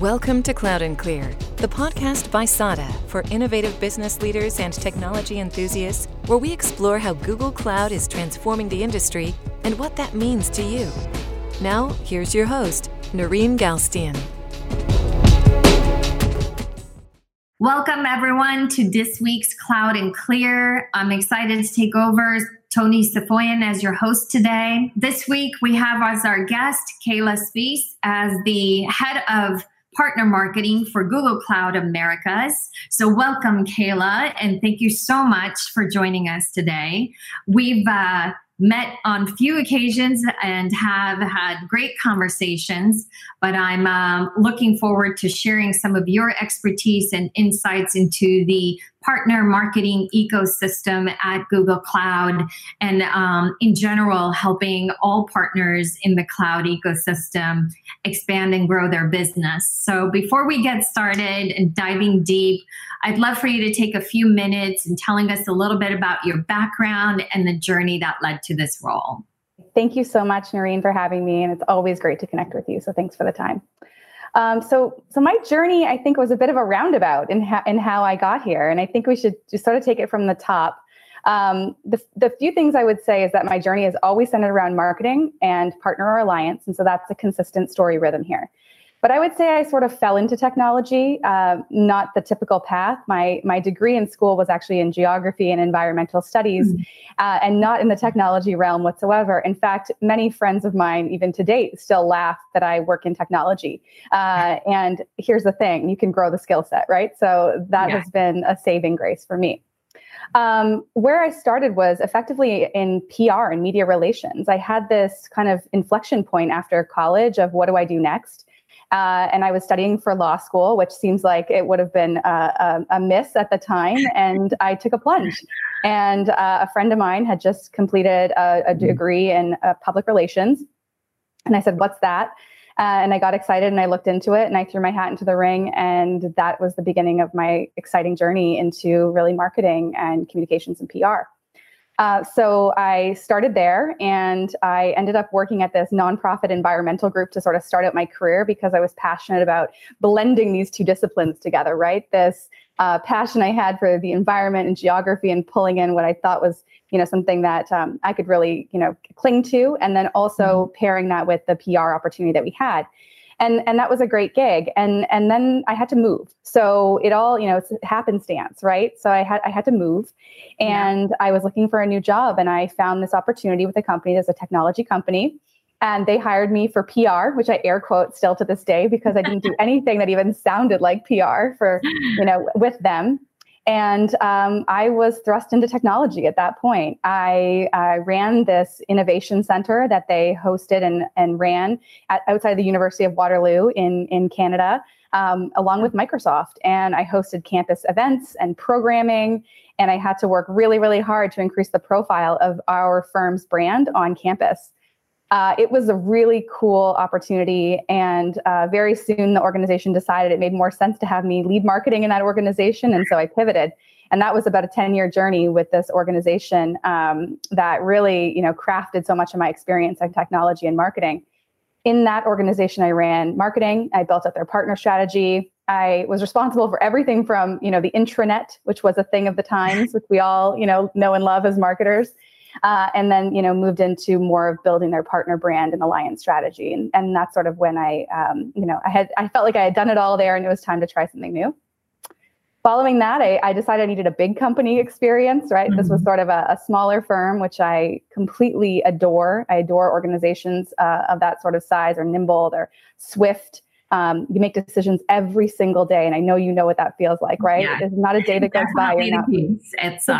Welcome to Cloud and Clear, the podcast by SADA for innovative business leaders and technology enthusiasts, where we explore how Google Cloud is transforming the industry and what that means to you. Now, here's your host, Noreen Galstian. Welcome, everyone, to this week's Cloud and Clear. I'm excited to take over Tony Safoian as your host today. This week, we have as our guest Kayla Spies as the head of partner marketing for Google Cloud Americas. So, welcome, Kayla, and thank you so much for joining us today. We've uh, met on few occasions and have had great conversations, but I'm um, looking forward to sharing some of your expertise and insights into the partner marketing ecosystem at Google Cloud and um, in general, helping all partners in the cloud ecosystem expand and grow their business. So before we get started and diving deep, I'd love for you to take a few minutes and telling us a little bit about your background and the journey that led to this role. Thank you so much, Noreen, for having me. And it's always great to connect with you. So thanks for the time. Um, so, so my journey, I think, was a bit of a roundabout in, ha- in how I got here. And I think we should just sort of take it from the top. Um, the, the few things I would say is that my journey is always centered around marketing and partner or alliance. And so that's a consistent story rhythm here. But I would say I sort of fell into technology, uh, not the typical path. My my degree in school was actually in geography and environmental studies, mm-hmm. uh, and not in the technology realm whatsoever. In fact, many friends of mine, even to date, still laugh that I work in technology. Uh, and here's the thing: you can grow the skill set, right? So that yeah. has been a saving grace for me. Um, where I started was effectively in PR and media relations. I had this kind of inflection point after college of what do I do next? Uh, and I was studying for law school, which seems like it would have been a, a, a miss at the time. And I took a plunge. And uh, a friend of mine had just completed a, a mm-hmm. degree in uh, public relations. And I said, What's that? Uh, and I got excited and I looked into it and I threw my hat into the ring. And that was the beginning of my exciting journey into really marketing and communications and PR. Uh, so I started there and I ended up working at this nonprofit environmental group to sort of start out my career because I was passionate about blending these two disciplines together, right? This uh, passion I had for the environment and geography and pulling in what I thought was, you know, something that um, I could really, you know, cling to, and then also mm-hmm. pairing that with the PR opportunity that we had and and that was a great gig. And and then i had to move. So it all you know it's happenstance right? So i had i had to move. And yeah. i was looking for a new job and i found this opportunity with a company that's a technology company. And they hired me for PR, which I air quote still to this day because I didn't do anything that even sounded like PR for, you know, with them. And um, I was thrust into technology at that point. I, I, ran this innovation center that they hosted and, and ran at, outside the University of Waterloo in, in Canada, um, along with Microsoft. And I hosted campus events and programming. And I had to work really, really hard to increase the profile of our firm's brand on campus uh, it was a really cool opportunity. And uh, very soon the organization decided it made more sense to have me lead marketing in that organization. And so I pivoted. And that was about a 10 year journey with this organization um, that really, you know, crafted so much of my experience in technology and marketing. In that organization, I ran marketing. I built up their partner strategy. I was responsible for everything from, you know, the intranet, which was a thing of the times, which we all, you know, know and love as marketers, uh, and then you know moved into more of building their partner brand and alliance strategy and, and that's sort of when i um, you know i had i felt like i had done it all there and it was time to try something new following that I, I decided i needed a big company experience right mm-hmm. this was mm-hmm. sort of a, a, smaller firm which i completely adore i adore organizations uh, of that sort of size or nimble they're swift um, you make decisions every single day and i know you know what that feels like right? Yeah. it's not a day that goes by you're not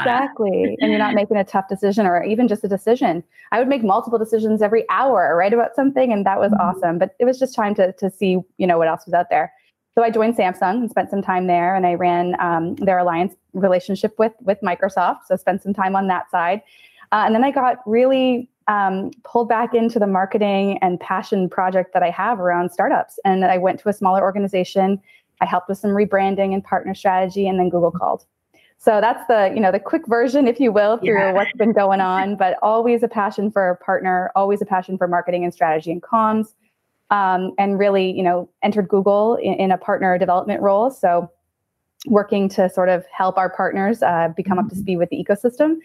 exactly. And you're not making a tough decision or even just a decision. I would make multiple decisions every hour right about something and that was mm-hmm. awesome. But it was just time to, to see you know what else was out there. So i joined samsung and spent some time there and i ran um, their alliance relationship with with microsoft. So spent some time on that side. Uh, and then i got really um, pulled back into the marketing and passion project that I have around startups. And I went to a smaller organization. I helped with some rebranding and partner strategy, and then Google called. So that's the you know the quick version, if you will, through yeah. what's been going on. But always a passion for a partner, always a passion for marketing and strategy and comms. um, and really, you know, entered Google in, in, a partner development role. So working to sort of help our partners uh, become up to mm-hmm. speed with the ecosystem.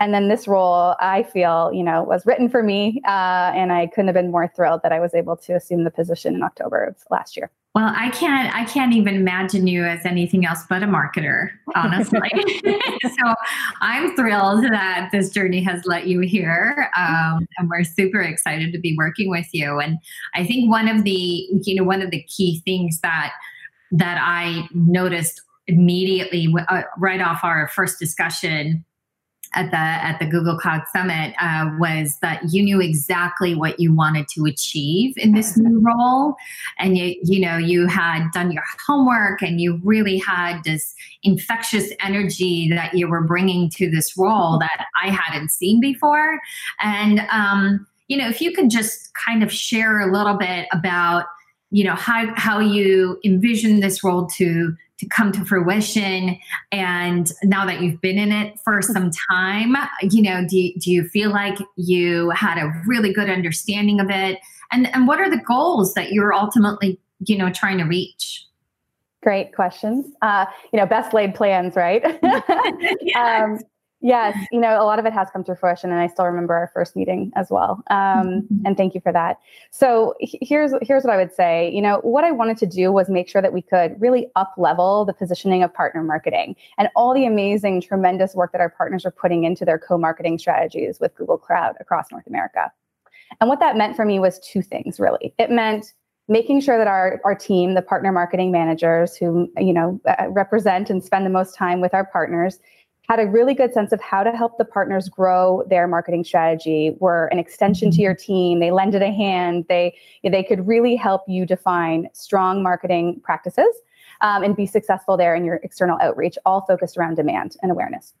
And then this role, I feel, you know, was written for me, uh, and I couldn't have been more thrilled that I was able to assume the position in October of last year. Well, I can't I can't even imagine you as anything else but a marketer, honestly. so I'm thrilled that this journey has led you here, um, and we're super excited to be working with you. And I think one of the you know one of the key things that that I noticed immediately uh, right off our first discussion at the at the Google Cloud Summit uh, was that you knew exactly what you wanted to achieve in this new role, and you you know you had done your homework and you really had this infectious energy that you were bringing to this role that I hadn't seen before, and um, you know if you could just kind of share a little bit about you know how how you envision this role to to come to fruition. And now that you've been in it for some time you know do you, do you feel like you had a really good understanding of it? And and what are the goals that you're ultimately you know trying to reach? Great questions. Uh, you know best laid plans right? Yes. um, Yes, you know, a lot of it has come to fruition, and I still remember our first meeting as well. Um, mm-hmm. And thank you for that. So here's here's what I would say. You know, what I wanted to do was make sure that we could really up level the positioning of partner marketing and all the amazing, tremendous work that our partners are putting into their co-marketing strategies with Google Cloud across North America. And what that meant for me was two things, really. It meant making sure that our, our team, the partner marketing managers who you know uh, represent and spend the most time with our partners, had a really good sense of how to help the partners grow their marketing strategy were an extension to mm-hmm. your team. They lended a hand. They they could really help you define strong marketing practices um, and be successful there in your external outreach all focused around demand and awareness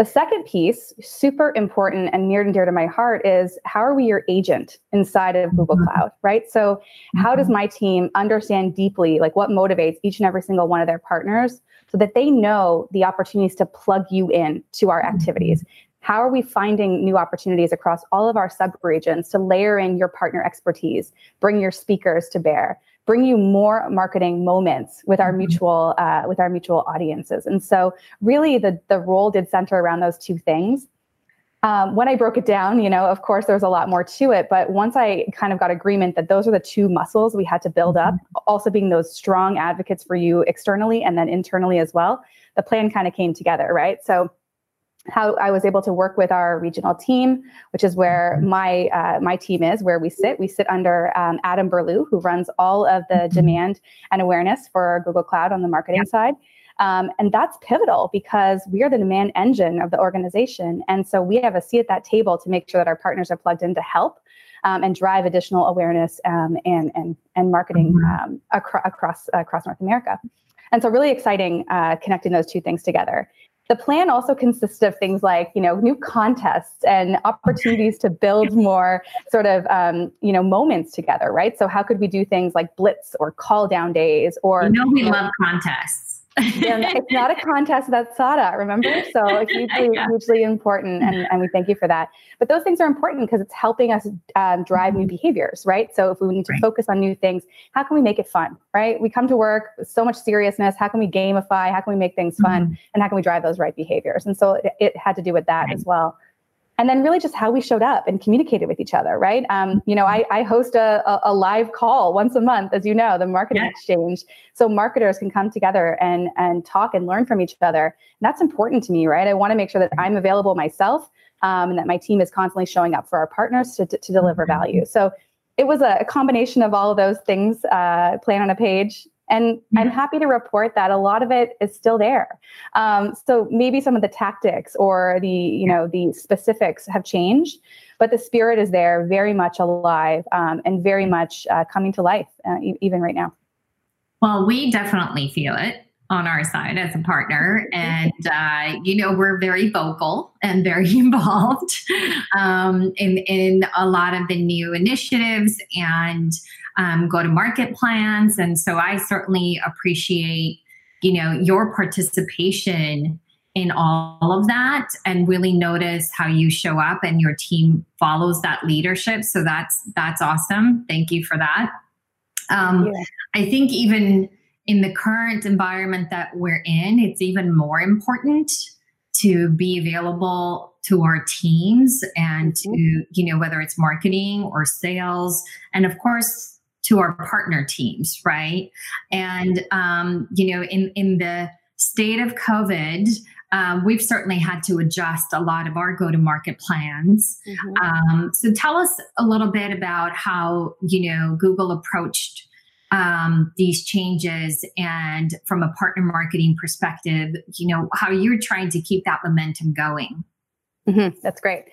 the second piece super important and near and dear to my heart is how are we your agent inside of google mm-hmm. cloud right so how does mm-hmm. my team understand deeply like what motivates each and every single one of their partners so that they know the opportunities to plug you in to our activities. How are we finding new opportunities across all of our subregions to layer in your partner expertise, bring your speakers to bear, bring you more marketing moments with our mutual uh, with our mutual audiences? And so, really, the the role did center around those two things um, when I broke it down, you know, of course, there was a lot more to it. But once I kind of got agreement that those are the two muscles we had to build up, mm-hmm. also being those strong advocates for you externally and then internally as well, the plan kind of came together, right? So how I was able to work with our regional team, which is where mm-hmm. my uh, my team is, where we sit. We sit under um, Adam Berlew, who runs all of the mm-hmm. demand and awareness for Google Cloud on the marketing yeah. side. Um, and that's pivotal because we are the demand engine of the organization. And so we have a seat at that table to make sure that our partners are plugged in to help um, and drive additional awareness um, and, and, and marketing mm-hmm. um, acro- across, across North America. And so really exciting uh, connecting those two things together. The plan also consists of things like, you know, new contests and opportunities to build more sort of, um, you know, moments together, right? So how could we do things like blitz or call down days or? You know, we love contests it's not a contest that's SADA, remember? So it's hugely, yeah. hugely important. And, and we thank you for that. But those things are important because it's helping us um, drive new mm-hmm. behaviors, right? So if we need to right. focus on new things, how can we make it fun, right? We come to work with so much seriousness. How can we gamify? How can we make things fun? Mm-hmm. And how can we drive those right behaviors? And so it, it had to do with that right. as well and then really just how we showed up and communicated with each other right? Um, you know I, I host a, a, live call once a month as you know the marketing exchange. So marketers can come together and and talk and learn from each other. And that's important to me right? I want to make sure that i'm available myself um, and that my team is constantly showing up for our partners to, to, to deliver mm-hmm. value. So it was a, a, combination of all of those things uh, plan on a page and mm-hmm. I'm happy to report that a lot of it is still there. Um, so maybe some of the tactics or the, you know, the specifics have changed, but the spirit is there, very much alive um, and very much uh, coming to life, uh, e- even right now. Well, we definitely feel it on our side as a partner. And, uh, you know, we're very vocal and very involved um, in, in a lot of the new initiatives and um, go to market plans. And so I certainly appreciate, you know, your participation in all of that and really notice how you show up and your team follows that leadership. So that's that's awesome. Thank you for that. Um, yeah. I think even in the current environment that we're in, it's even more important to be available to our teams and mm-hmm. to, you know, whether it's marketing or sales, and of course, to our partner teams, right? And, um, you know, in, in the state of COVID, um, we've certainly had to adjust a lot of our go to market plans. Mm-hmm. Um, so tell us a little bit about how, you know, Google approached um, these changes and from a partner marketing perspective, you know, how you're trying to keep that momentum going. Mm-hmm. That's great.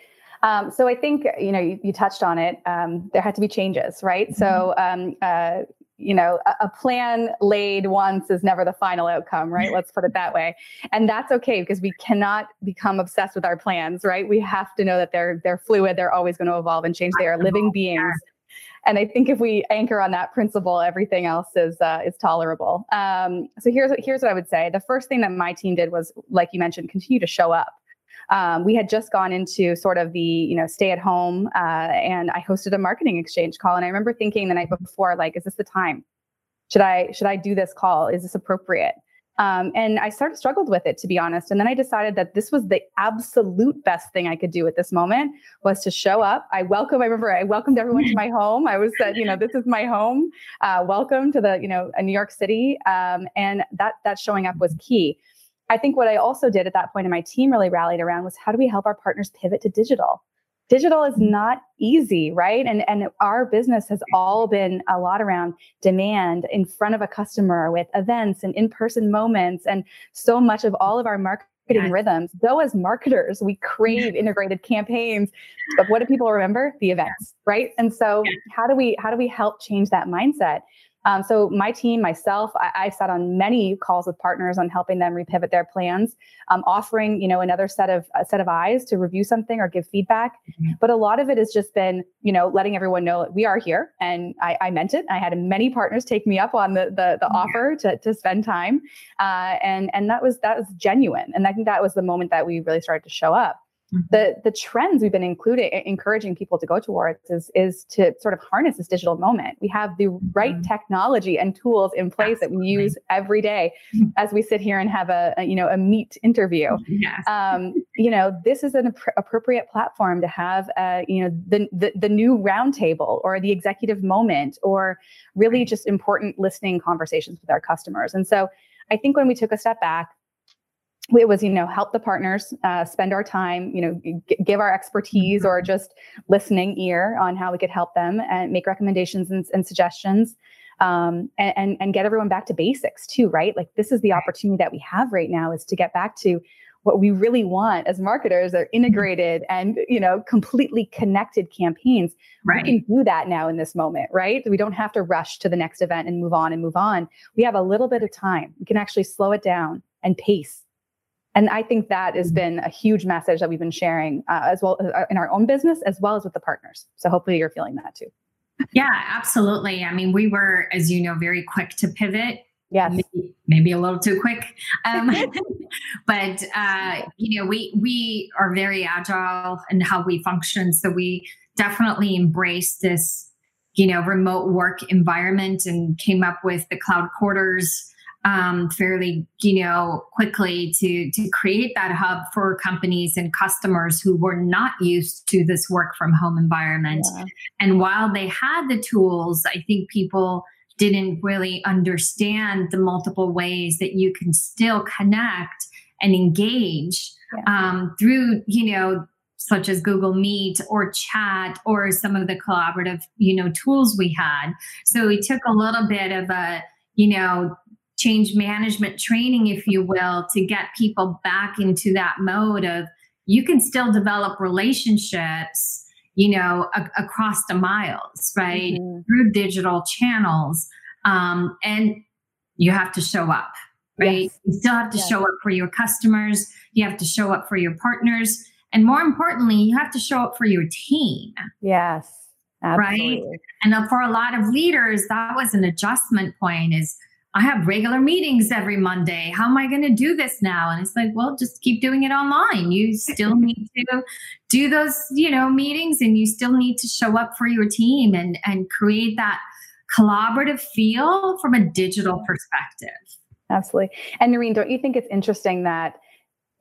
Um, so I think you know you, you touched on it. Um, there had to be changes, right? Mm-hmm. So um, uh, you know a, a, plan laid once is never the final outcome, right? Let's put it that way, and that's okay because we cannot become obsessed with our plans, right? We have to know that they're they're fluid. They're always going to evolve and change. They are living beings and I think if we anchor on that principle, everything else is uh, is tolerable. Um, so here's here's what I would say. The first thing that my team did was, like you mentioned, continue to show up. Um, we had just gone into sort of the you know stay at home, uh, and I hosted a marketing exchange call. And I remember thinking the night before, like, is this the time? Should I should I do this call? Is this appropriate? Um, and I sort of struggled with it to be honest. And then I decided that this was the absolute best thing I could do at this moment was to show up. I welcome. I remember I welcomed everyone to my home. I was said, you know, this is my home. Uh, welcome to the you know New York City. Um, and that that showing up was key. I think what I also did at that point, and my team really rallied around was how do we help our partners pivot to digital? Digital is not easy right? And and our business has all been a lot around demand in front of a customer with events and in-person moments and so much of all of our marketing yes. rhythms. Though as marketers we crave integrated campaigns but what do people remember? The events right? And so how do we how do we help change that mindset um, so my team, myself, I, I, sat on many calls with partners on helping them repivot their plans, um, offering you know another set of a set of eyes to review something or give feedback. Mm-hmm. But a lot of it has just been you know letting everyone know that we are here, and I, I meant it. I had many partners take me up on the the, the offer to to spend time, uh, and and that was that was genuine, and I think that was the moment that we really started to show up. Mm-hmm. The the trends we've been including encouraging people to go towards is is to sort of harness this digital moment. We have the right mm-hmm. technology and tools in place Absolutely. that we use every day mm-hmm. as we sit here and have a, a you know a meet interview. Yes. Um, you know this is an ap- appropriate platform to have uh, you know the, the the new roundtable or the executive moment or really just important listening conversations with our customers. And so I think when we took a step back it was you know help the partners uh, spend our time you know g- give our expertise or mm-hmm. just listening ear on how we could help them and make recommendations and, and suggestions um, and, and, and get everyone back to basics too right? Like this is the opportunity that we have right now is to get back to what we really want as marketers are integrated and you know completely connected campaigns. Right. we can do that now in this moment right? We don't have to rush to the next event and move on and move on. We have a little bit of time. We can actually slow it down and pace and I think that has mm-hmm. been a huge message that we've been sharing uh, as well uh, in our own business as well as with the partners. So hopefully you're feeling that too. Yeah, absolutely. I mean, we were, as you know, very quick to pivot. Yes, maybe, maybe a little too quick, um, but uh, you know, we we are very agile in how we function. So we definitely embrace this, you know, remote work environment and came up with the cloud quarters um, fairly, you know, quickly to to create that hub for companies and customers who were not used to this work from home environment. Yeah. And while they had the tools, I think people didn't really understand the multiple ways that you can still connect and engage yeah. um, through, you know, such as Google Meet or chat or some of the collaborative, you know, tools we had. So we took a little bit of a, you know, change management training, if you will, to get people back into that mode of you can still develop relationships, you know, a- across the miles, right? Mm-hmm. Through digital channels. Um, and you have to show up, right? Yes. You still have to yes. show up for your customers, you have to show up for your partners. And more importantly, you have to show up for your team. Yes. Absolutely. Right. And for a lot of leaders, that was an adjustment point is I have regular meetings every Monday. How am I going to do this now? And it's like, well, just keep doing it online. You still need to do those, you know, meetings and you still need to show up for your team and and create that collaborative feel from a digital perspective. Absolutely. And Noreen, don't you think it's interesting that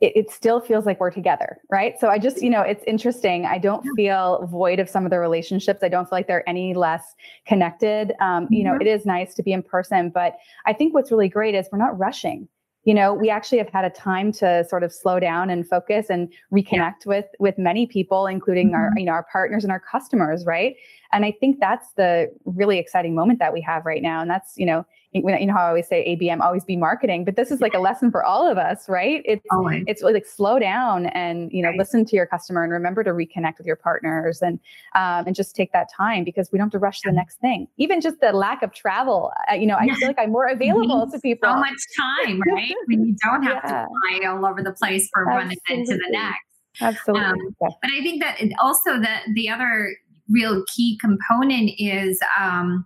it, it, still feels like we're together, right? So I just, you know, it's interesting. I don't feel void of some of the relationships. I don't feel like they're any less connected. Um. You know, mm-hmm. it is nice to be in person, but I think what's really great is we're not rushing. You know, we actually have had a time to sort of slow down and focus and reconnect yeah. with with many people, including mm-hmm. our, you know, our partners and our customers, right? And I think that's the really exciting moment that we have right now. And that's, you know, you know how I always say ABM always be marketing, but this is like a lesson for all of us, right? It's always. it's like slow down and you know right. listen to your customer and remember to reconnect with your partners and um, and just take that time because we don't have to rush to the next thing. Even just the lack of travel, uh, you know, I feel like I'm more available to people. So much time, right? when you don't have yeah. to fly all over the place for Absolutely. one event to the next. Absolutely. Um, but I think that also the the other real key component is um,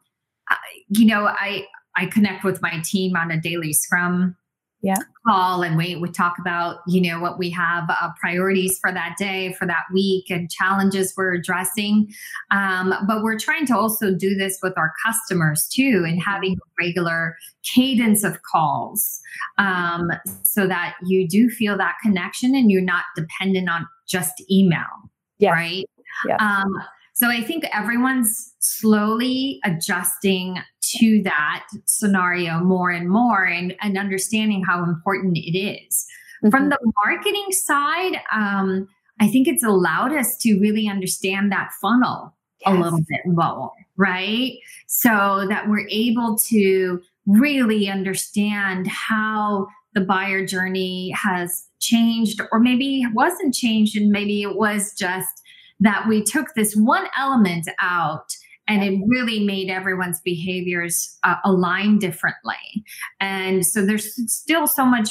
you know i I connect with my team on a daily scrum yeah. call and we we talk about you know what we have uh, priorities for that day for that week and challenges we're addressing um, but we're trying to also do this with our customers too and having a regular cadence of calls um, so that you do feel that connection and you're not dependent on just email yes. right yeah. Um, so I think everyone's slowly adjusting to that scenario more and more and, and understanding how important it is. Mm-hmm. From the marketing side, um, I think it's allowed us to really understand that funnel yes. a little bit more, right? So that we're able to really understand how the buyer journey has changed, or maybe wasn't changed, and maybe it was just that we took this one element out and it really made everyone's behaviors uh, align differently. And so there's still so much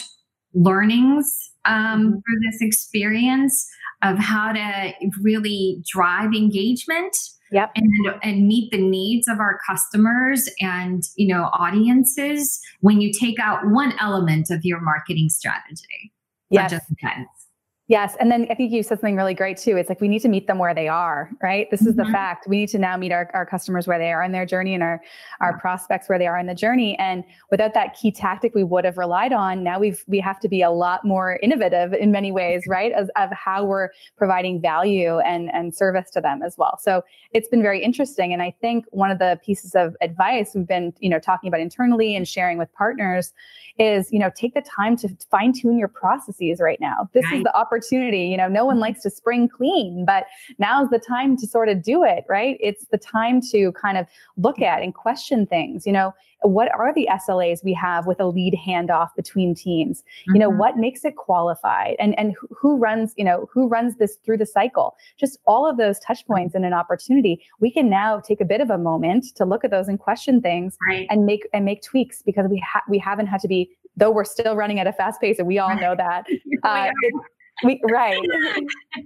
learnings um, mm-hmm. through this experience of how to really drive engagement yep. and, and meet the needs of our customers and you know audiences when you take out one element of your marketing strategy. Yes. Yes. And then I think you said something really great too. It's like we need to meet them where they are, right? This is mm-hmm. the fact. We need to now meet our, our customers where they are in their journey and our, our prospects where they are in the journey. And without that key tactic we would have relied on, now we've we have to be a lot more innovative in many ways, right? As of how we're providing value and, and service to them as well. So it's been very interesting. And I think one of the pieces of advice we've been, you know, talking about internally and sharing with partners is, you know, take the time to fine tune your processes right now. This right. is the opportunity. You know, no one likes to spring clean, but now's the time to sort of do it, right? It's the time to kind of look at and question things. You know, what are the SLAs we have with a lead handoff between teams? Mm-hmm. You know, mm-hmm. what makes it qualified and, and who runs, you know, who runs this through the cycle? Just all of those touch points and an opportunity. We can now take a bit of a moment to look at those and question things right. and make and make tweaks because we ha- we haven't had to be though we're still running at a fast pace and we all know that. Uh, we, right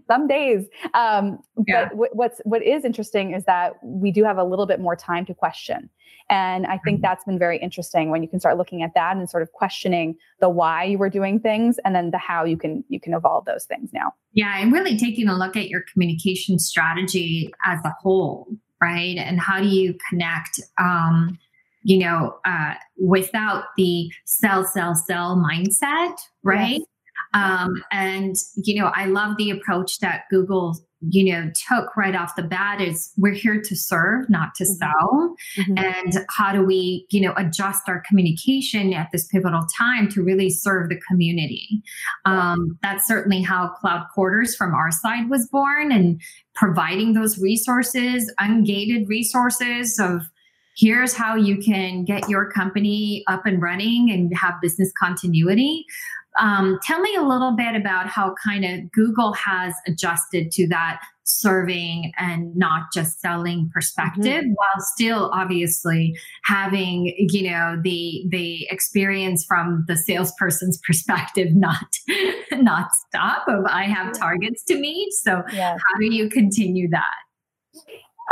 some days um, yeah. but w- what's what is interesting is that we do have a little bit more time to question and i think mm-hmm. that's been very interesting when you can start looking at that and sort of questioning the why you were doing things and then the how you can you can evolve those things now yeah and really taking a look at your communication strategy as a whole right and how do you connect um, you know, uh, without the sell, sell, sell mindset, right? Yes. Um, and you know, I love the approach that Google, you know, took right off the bat is we're here to serve, not to mm-hmm. sell. Mm-hmm. And how do we, you know, adjust our communication at this pivotal time to really serve the community? Um, that's certainly how Cloud Quarters from our side was born and providing those resources, ungated resources of here's how you can get your company up and running and have business continuity. Um, tell me a little bit about how kind of Google has adjusted to that serving and not just selling perspective mm-hmm. while still obviously having you know the the experience from the salesperson's perspective not not stop of i have targets to meet so yes. how do you continue that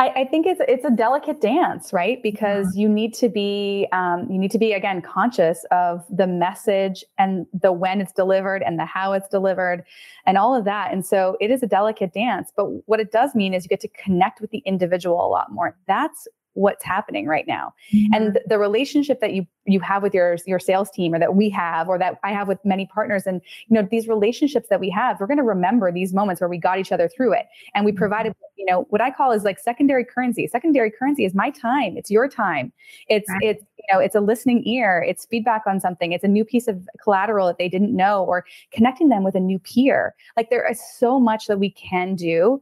I, I, think it's it's a delicate dance, right? Because yeah. you need to be um, you need to be again conscious of the message and the when it's delivered and the how it's delivered and all of that. And so it is a delicate dance. But what it does mean is you get to connect with the individual a lot more. That's what's happening right now. Mm-hmm. and the, relationship that you you have with your your sales team or that we have or that i have with many partners and you know these relationships that we have we're going to remember these moments where we got each other through it. And we mm-hmm. provided you know what i call is like secondary currency. Secondary currency is my time. It's your time. It's right. it's you know it's a listening ear. It's feedback on something. It's a new piece of collateral that they didn't know or connecting them with a new peer. Like there is so much that we can do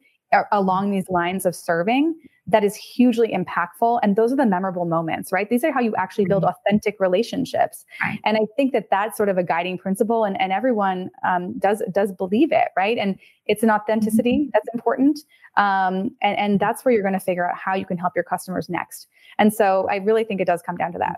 along these lines of serving that is hugely impactful. And those are the memorable moments right? These are how you actually build mm-hmm. authentic relationships. Right. and i think that that's sort of a guiding principle and, and everyone um, does does believe it right? And it's an authenticity mm-hmm. that's important um, and, and that's where you're going to figure out how you can help your customers next. And so i really think it does come down to that.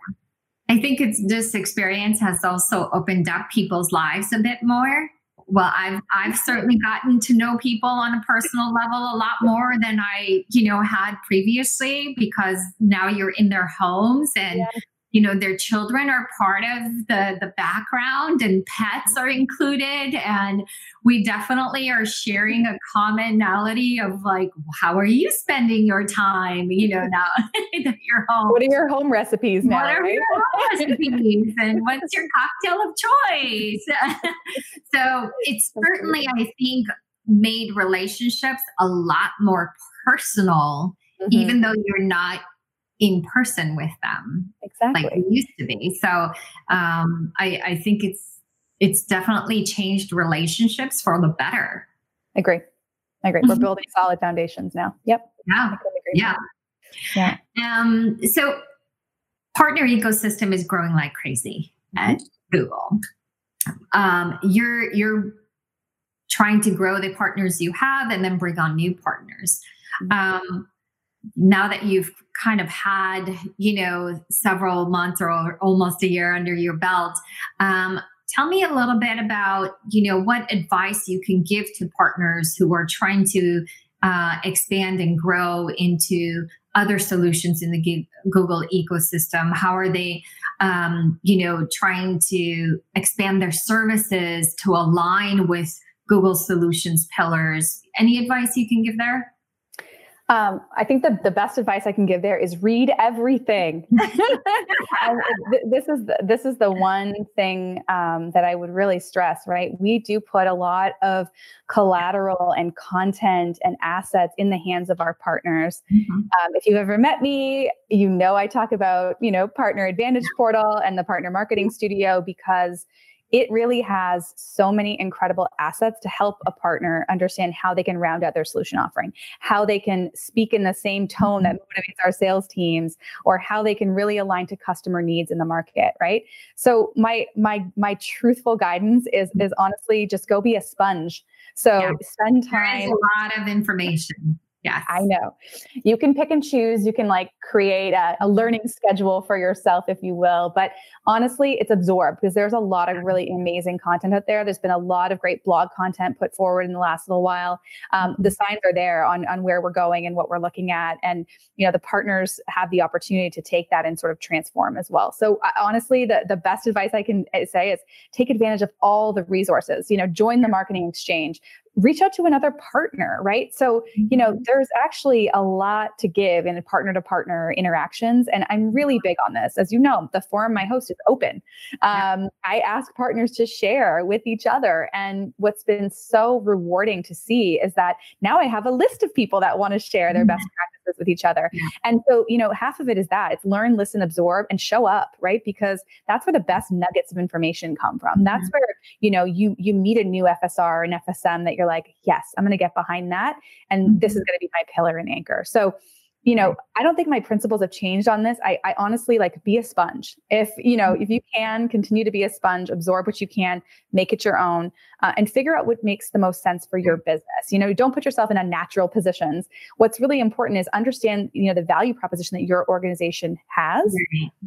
I think it's this experience has also opened up people's lives a bit more well i've i've certainly gotten to know people on a personal level a lot more than i you know had previously because now you're in their homes and you know their children are part of the the background and pets are included and we definitely are sharing a commonality of like how are you spending your time you know now that you're home what are your home recipes now what are right? your home recipes and what's your cocktail of choice so it's certainly i think made relationships a lot more personal mm-hmm. even though you're not in person with them exactly. like it used to be. So um, I, I think it's it's definitely changed relationships for the better. I agree. I agree. We're mm-hmm. building solid foundations now. Yep. Yeah. Yeah. yeah. Um so partner ecosystem is growing like crazy at mm-hmm. google. Um you're you're trying to grow the partners you have and then bring on new partners. Mm-hmm. um now that you've kind of had, you know, several months or almost a year under your belt, um, tell me a little bit about, you know, what advice you can give to partners who are trying to uh, expand and grow into other solutions in the Google ecosystem? How are they, um, you know, trying to expand their services to align with Google Solutions pillars? Any advice you can give there? Um, I think the, the best advice I can give there is read everything. th- this is the, this is the one thing um, that I would really stress. Right, we do put a lot of collateral and content and assets in the hands of our partners. Mm-hmm. Um, if you've ever met me, you know I talk about you know Partner Advantage Portal and the Partner Marketing Studio because it really has so many incredible assets to help a partner understand how they can round out their solution offering, how they can speak in the same tone that mm-hmm. motivates our sales teams, or how they can really align to customer needs in the market, right? So my my my truthful guidance is is honestly just go be a sponge. So yeah. spend time. There is a lot of information. Yes. I know. You can pick and choose. You can like create a, a, learning schedule for yourself, if you will. But honestly, it's absorbed because there's a lot of really amazing content out there. There's been a lot of great blog content put forward in the last little while. Um, the signs are there on, on where we're going and what we're looking at. And, you know, the partners have the opportunity to take that and sort of transform as well. So uh, honestly, the, the best advice I can uh, say is take advantage of all the resources, you know, join the marketing exchange, reach out to another partner, right? So, you know, mm-hmm. there's actually a lot to give in partner to partner interactions. And I'm really big on this. As you know, the forum I host is open. Um, I ask partners to share with each other. And what's been so rewarding to see is that now I have a list of people that want to share their best mm-hmm. Practices with each other. And so, you know, half of it is that it's learn, listen, absorb, and show up, right? Because that's where the best nuggets of information come from. That's mm-hmm. where, you know, you you meet a new FSR, or an FSM that you're like, yes, I'm going to get behind that. And mm-hmm. this is going to be my pillar and anchor. So you know, I don't think my principles have changed on this. I, I honestly like be a sponge. If, you know, if you can continue to be a sponge, absorb what you can, make it your own, uh, and figure out what makes the most sense for your business. You know, don't put yourself in unnatural positions. What's really important is understand, you know, the value proposition that your organization has,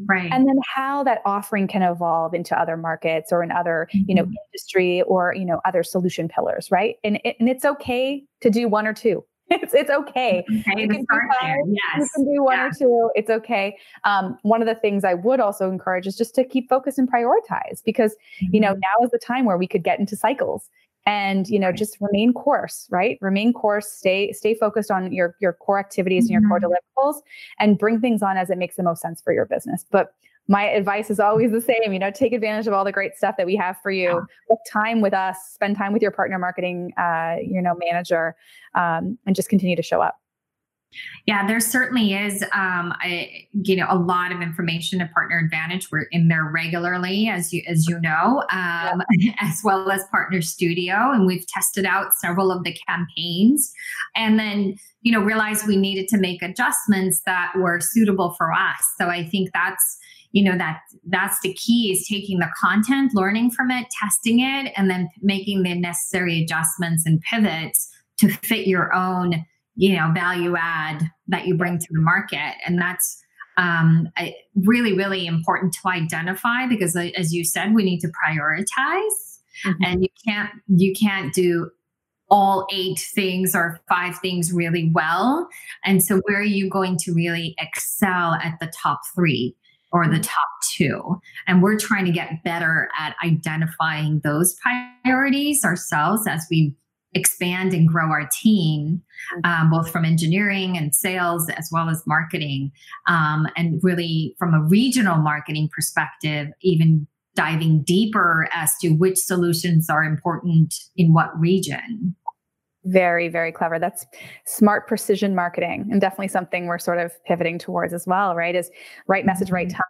right? And then how that offering can evolve into other markets or in other, mm-hmm. you know, mm-hmm. industry or, you know, other solution pillars, right? And, and it's okay to do one or two it's it's okay. okay you, can five, yes. you can do one yeah. or two. It's okay. Um, one of the things I would also encourage is just to keep focus and prioritize because mm-hmm. you know mm-hmm. now is the time where we could get into cycles and you know just remain course right remain course stay stay focused on your your core activities mm-hmm. and your core mm-hmm. deliverables and bring things on as it makes the most sense for your business but my advice is always the same you know take advantage of all the great stuff that we have for you book time with us spend time with your partner marketing uh, you know manager um, and just continue to show up yeah, there certainly is, um, a, you know, a lot of information at Partner Advantage. We're in there regularly, as you as you know, um, yeah. as well as Partner Studio, and we've tested out several of the campaigns, and then you know realized we needed to make adjustments that were suitable for us. So I think that's you know that that's the key is taking the content, learning from it, testing it, and then making the necessary adjustments and pivots to fit your own you know value add that you bring to the market. And that's um, really really important to identify because as you said we need to prioritize. Mm-hmm. and you can't you can't do all eight things or five things really well. And so where are you going to really excel at the top three or the top two and we're trying to get better at identifying those priorities ourselves as we expand and grow our team, mm-hmm. um, both from engineering and sales as well as marketing. Um, and really, from a regional marketing perspective, even diving deeper as to which solutions are important in what region. Very, very clever. That's smart precision marketing and definitely something we're sort of pivoting towards as well, right? Is right message, right mm-hmm. time,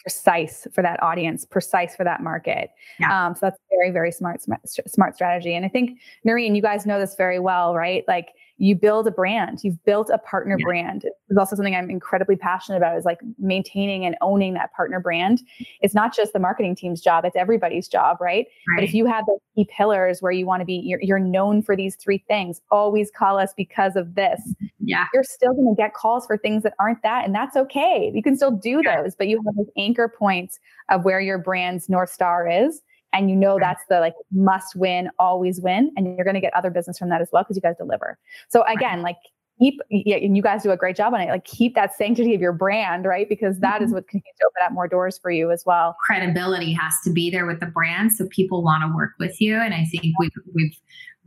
precise for that audience, precise for that market. Yeah. Um, so that's very, very smart, smart, smart strategy. And I think Noreen, you guys know this very well, right? Like you build a brand you've built a partner yeah. brand it's also something i'm incredibly passionate about is like maintaining and owning that partner brand it's not just the marketing team's job it's everybody's job right, right. but if you have those key pillars where you want to be you're, you're known for these three things always call us because of this yeah you're still going to get calls for things that aren't that and that's okay you can still do yeah. those but you have those anchor points of where your brand's north star is and you know that's the like must win always win and you're going to get other business from that as well because you guys deliver. So again like keep yeah, and you guys do a great job on it like keep that sanctity of your brand right? Because that mm-hmm. is what continues to open up more doors for you as well. Credibility has to be there with the brand so people want to work with you and i think we've we've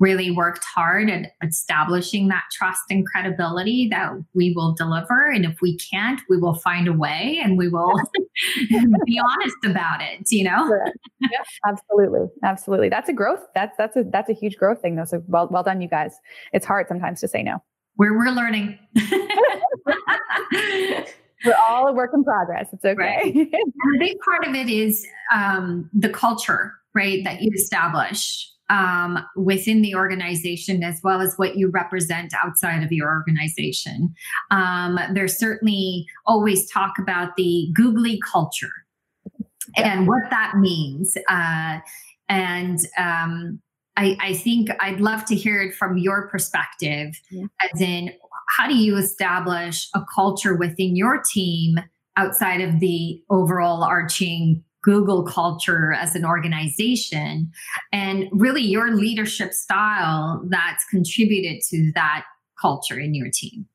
really worked hard at establishing that trust and credibility that we will deliver. And if we can't, we will find a way and we will be honest about it, you know? yeah, absolutely. Absolutely. That's a growth. That's that's a that's a huge growth thing though. So well well done, you guys. It's hard sometimes to say no. We're we're learning. We're all a work in progress. It's okay. Right. a big part of it is um, the culture, right, that you establish um, within the organization as well as what you represent outside of your organization. Um, there's certainly always talk about the googly culture yeah. and what that means. Uh, and um, I, I, think I'd love to hear it from your perspective, yeah. as in, how do you establish a culture within your team outside of the overall arching Google culture as an organization and really your leadership style that's contributed to that culture in your team.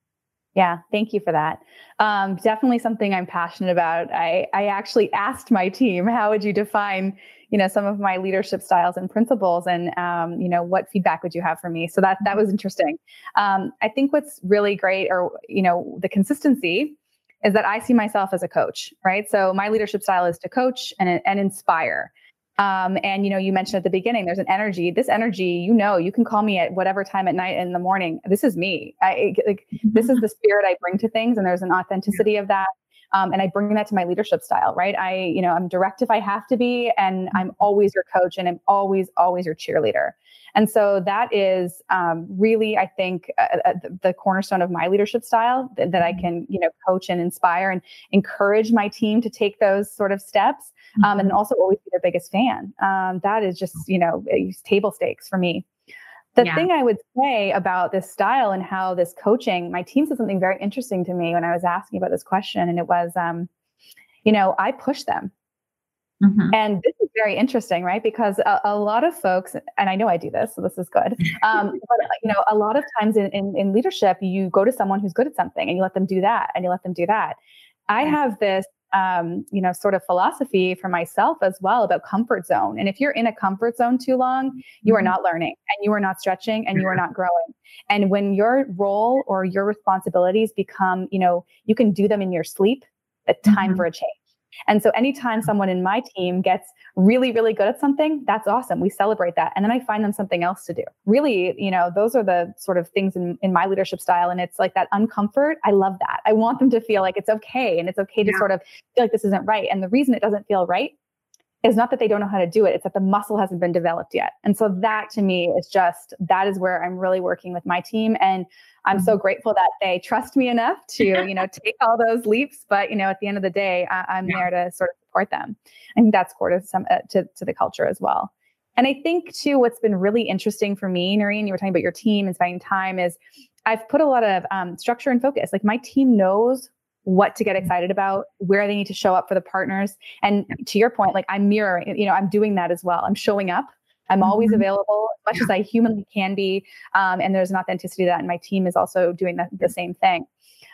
Yeah, thank you for that. Um, definitely something I'm passionate about. I, I actually asked my team, how would you define, you know, some of my leadership styles and principles, and um, you know, what feedback would you have for me? So that that was interesting. Um, I think what's really great, or you know, the consistency is that I see myself as a coach, right? So my leadership style is to coach and, and inspire. Um, and you know, you mentioned at the beginning, there's an energy. This energy, you know, you can call me at whatever time at night in the morning. This is me. I like this is the spirit I bring to things, and there's an authenticity of that. Um, and I bring that to my leadership style, right? I, you know, I'm direct if I have to be, and I'm always your coach, and I'm always, always your cheerleader. And so that is um, really, I think, uh, uh the cornerstone of my leadership style that, that, I mm-hmm. can, you know, coach and inspire and encourage my team to take those sort of steps. Um, and mm-hmm. also always be their biggest fan. Um, that is just, you know, table stakes for me. The yeah. thing I would say about this style and how this coaching, my team said something very interesting to me when I was asking about this question, and it was, um, you know, I push them. Mm-hmm. And this is very interesting, right? Because a, a, lot of folks, and I know I do this, so this is good. Um, but you know, a lot of times in, in, in, leadership, you go to someone who's good at something, and you let them do that, and you let them do that. I have this um, you know, sort of philosophy for myself as well about comfort zone. And if you're in a comfort zone too long, you are mm-hmm. not learning and you are not stretching and you are not growing. And when your role or your responsibilities become, you know, you can do them in your sleep, a time mm-hmm. for a change. And so anytime mm-hmm. someone in my team gets really, really good at something, that's awesome. We celebrate that. And then I find them something else to do. Really, you know, those are the sort of things in, in my leadership style. And it's like that uncomfort. I love that. I want them to feel like it's okay and it's okay to yeah. sort of feel like this isn't right. And the reason it doesn't feel right is not that they don't know how to do it it's that the muscle hasn't been developed yet and so that to me is just that is where i'm really working with my team and I'm so mm-hmm. grateful that they trust me enough to, you know, take all those leaps. But you know, at the end of the day, I, am yeah. there to sort of support them. I think that's core to some uh, to to the culture as well. And I think too, what's been really interesting for me, Noreen, you were talking about your team and spending time, is I've put a lot of um, structure and focus. Like my team knows what to get excited about, where they need to show up for the partners. And to your point, like I'm mirroring, you know, I'm doing that as well. I'm showing up I'm always mm-hmm. available as much as I humanly can be. Um, and there's an authenticity to that. And my team is also doing the, the same thing.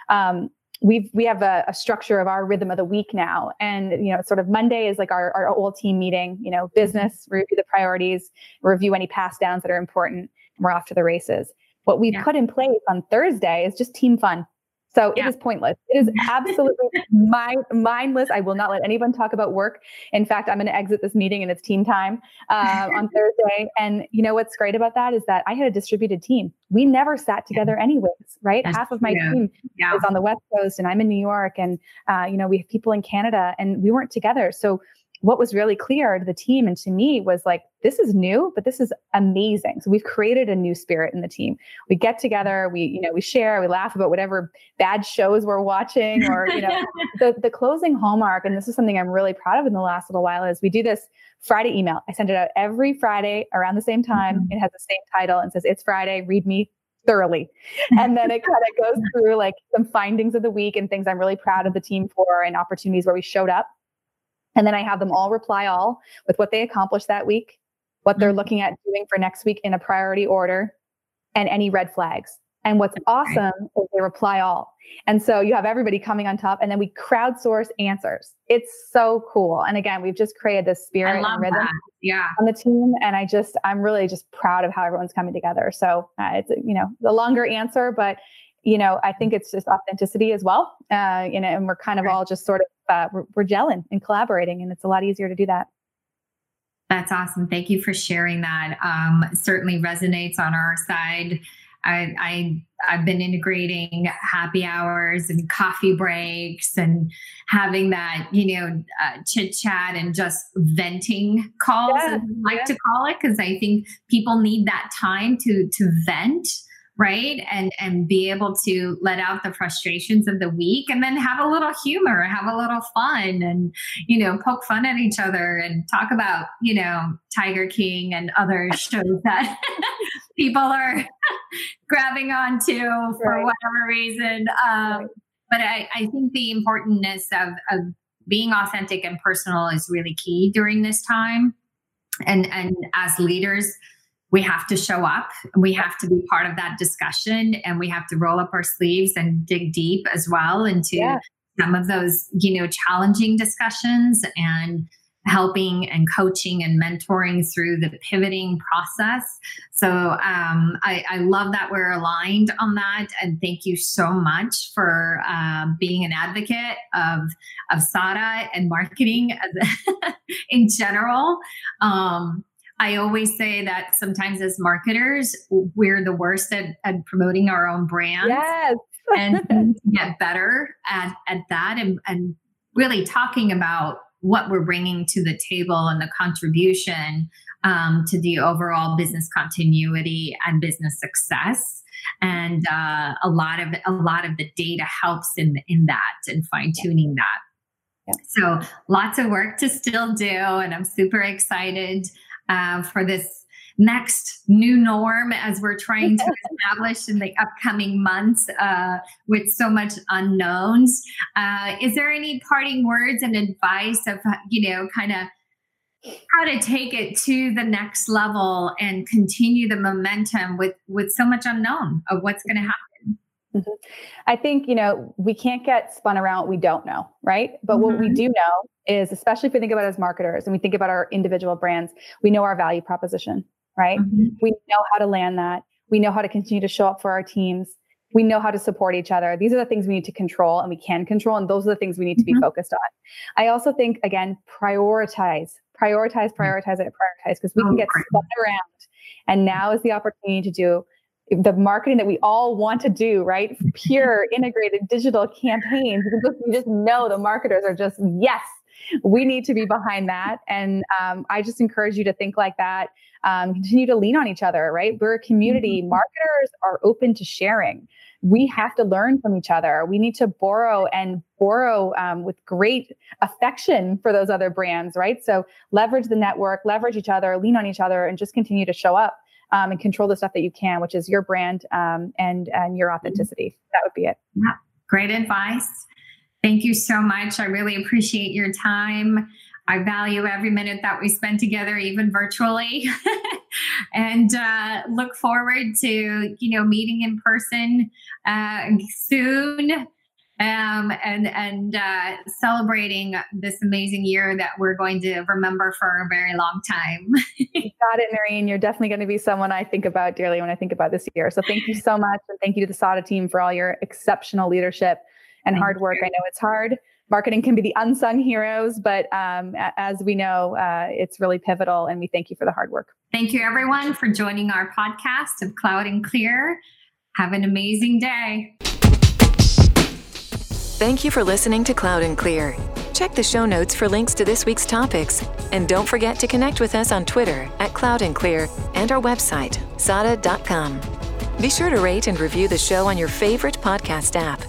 Um, we've we have a, a, structure of our rhythm of the week now and you know sort of monday is like our, our old team meeting you know business review the priorities review any pass downs that are important and we're off to the races what we yeah. put in place on thursday is just team fun so yeah. it is pointless. It is absolutely mind, mindless. I will not let anyone talk about work. In fact, I'm going to exit this meeting and it's team time uh, on Thursday. And you know what's great about that is that I had a distributed team. We never sat together anyways, right? That's Half of my true. team yeah. is on the West Coast and I'm in New York and, uh, you know, we have people in Canada and we weren't together. So what was really clear to the team and to me was like, this is new, but this is amazing. So we've created a new spirit in the team. We get together, we, you know, we share, we laugh about whatever bad shows we're watching or, you know, the, the closing hallmark. And this is something I'm really proud of in the last little while is we do this Friday email. I send it out every Friday around the same time. Mm-hmm. It has the same title and says, it's Friday, read me thoroughly. And then it kind of goes through like some findings of the week and things I'm really proud of the team for and opportunities where we showed up and then I have them all reply all with what they accomplished that week, what they're mm-hmm. looking at doing for next week in a priority order, and any red flags. And what's awesome is they reply all. And so you have everybody coming on top, and then we crowdsource answers. It's so cool. And again, we've just created this spirit and rhythm yeah. on the team. And I just, I'm really just proud of how everyone's coming together. So uh, it's, you know, the longer answer, but you know, I think it's just authenticity as well. Uh, you know, and we're kind of all just sort of uh, we're, we're gelling and collaborating, and it's a lot easier to do that. That's awesome. Thank you for sharing that. Um, certainly resonates on our side. I, I I've been integrating happy hours and coffee breaks and having that you know uh, chit chat and just venting calls, yeah, I like yeah. to call it, because I think people need that time to to vent right? And and be able to let out the frustrations of the week and then have a little humor have a little fun and you know poke fun at each other and talk about you know tiger king and other shows that people are grabbing onto for right. whatever reason. Um, but I, I think the importance of, of being authentic and personal is really key during this time. And and as leaders we have to show up and we have to be part of that discussion and we have to roll up our sleeves and dig deep as well into yeah. some of those you know challenging discussions and helping and coaching and mentoring through the pivoting process so um, I, I, love that we're aligned on that and thank you so much for uh, being an advocate of of SADA and marketing as, in general um, I always say that sometimes as marketers, we're the worst at, at promoting our own brand. Yes. and get better at, at that and, and really talking about what we're bringing to the table and the contribution um, to the overall business continuity and business success and uh, a lot of a lot of the data helps in in that and fine tuning that so lots of work to still do and i'm super excited uh, for this next new norm as we're trying to establish in the upcoming months uh, with so much unknowns. Uh, is there any parting words and advice of, you know, kind of how to take it to the next level and continue the momentum with with so much unknown of what's going to happen? Mm-hmm. I think, you know, we can't get spun around we don't know, right? But mm-hmm. what we mm-hmm. do know is, especially if we think about it as marketers and we think about our individual brands, we know our value proposition, right? Mm-hmm. We know how to land that. We know how to continue to show up for our teams. We know how to support each other. These are the things we need to control and we can control. And those are the things we need to be mm-hmm. focused on. I also think, again, prioritize, prioritize, mm-hmm. prioritize, it, prioritize, because we can get spun around. And now is the opportunity to do the marketing that we all want to do, right? Pure integrated digital campaigns. Because we just know the marketers are just, yes, we need to be behind that. And um, I just encourage you to think like that. Um, continue to lean on each other, right? We're a community. Mm-hmm. Marketers are open to sharing. We have to learn from each other. We need to borrow and borrow um, with great affection for those other brands, right? So leverage the network, leverage each other, lean on each other, and just continue to show up um, and control the stuff that you can, which is your brand um, and and your authenticity. That would be it. Yeah, great advice. Thank you so much. I really appreciate your time. I value every minute that we spend together, even virtually, and uh, look forward to you know meeting in person uh, soon um, and and uh, celebrating this amazing year that we're going to remember for a very long time. got it, Noreen. You're definitely going to be someone I think about dearly when I think about this year. So thank you so much, and thank you to the SADA team for all your exceptional leadership and thank hard work. You. I know it's hard. Marketing can be the unsung heroes, but um, as we know, uh, it's really pivotal, and we thank you for the hard work. Thank you, everyone, for joining our podcast of Cloud and Clear. Have an amazing day. Thank you for listening to Cloud and Clear. Check the show notes for links to this week's topics. And don't forget to connect with us on Twitter at Cloud and Clear and our website, sada.com. Be sure to rate and review the show on your favorite podcast app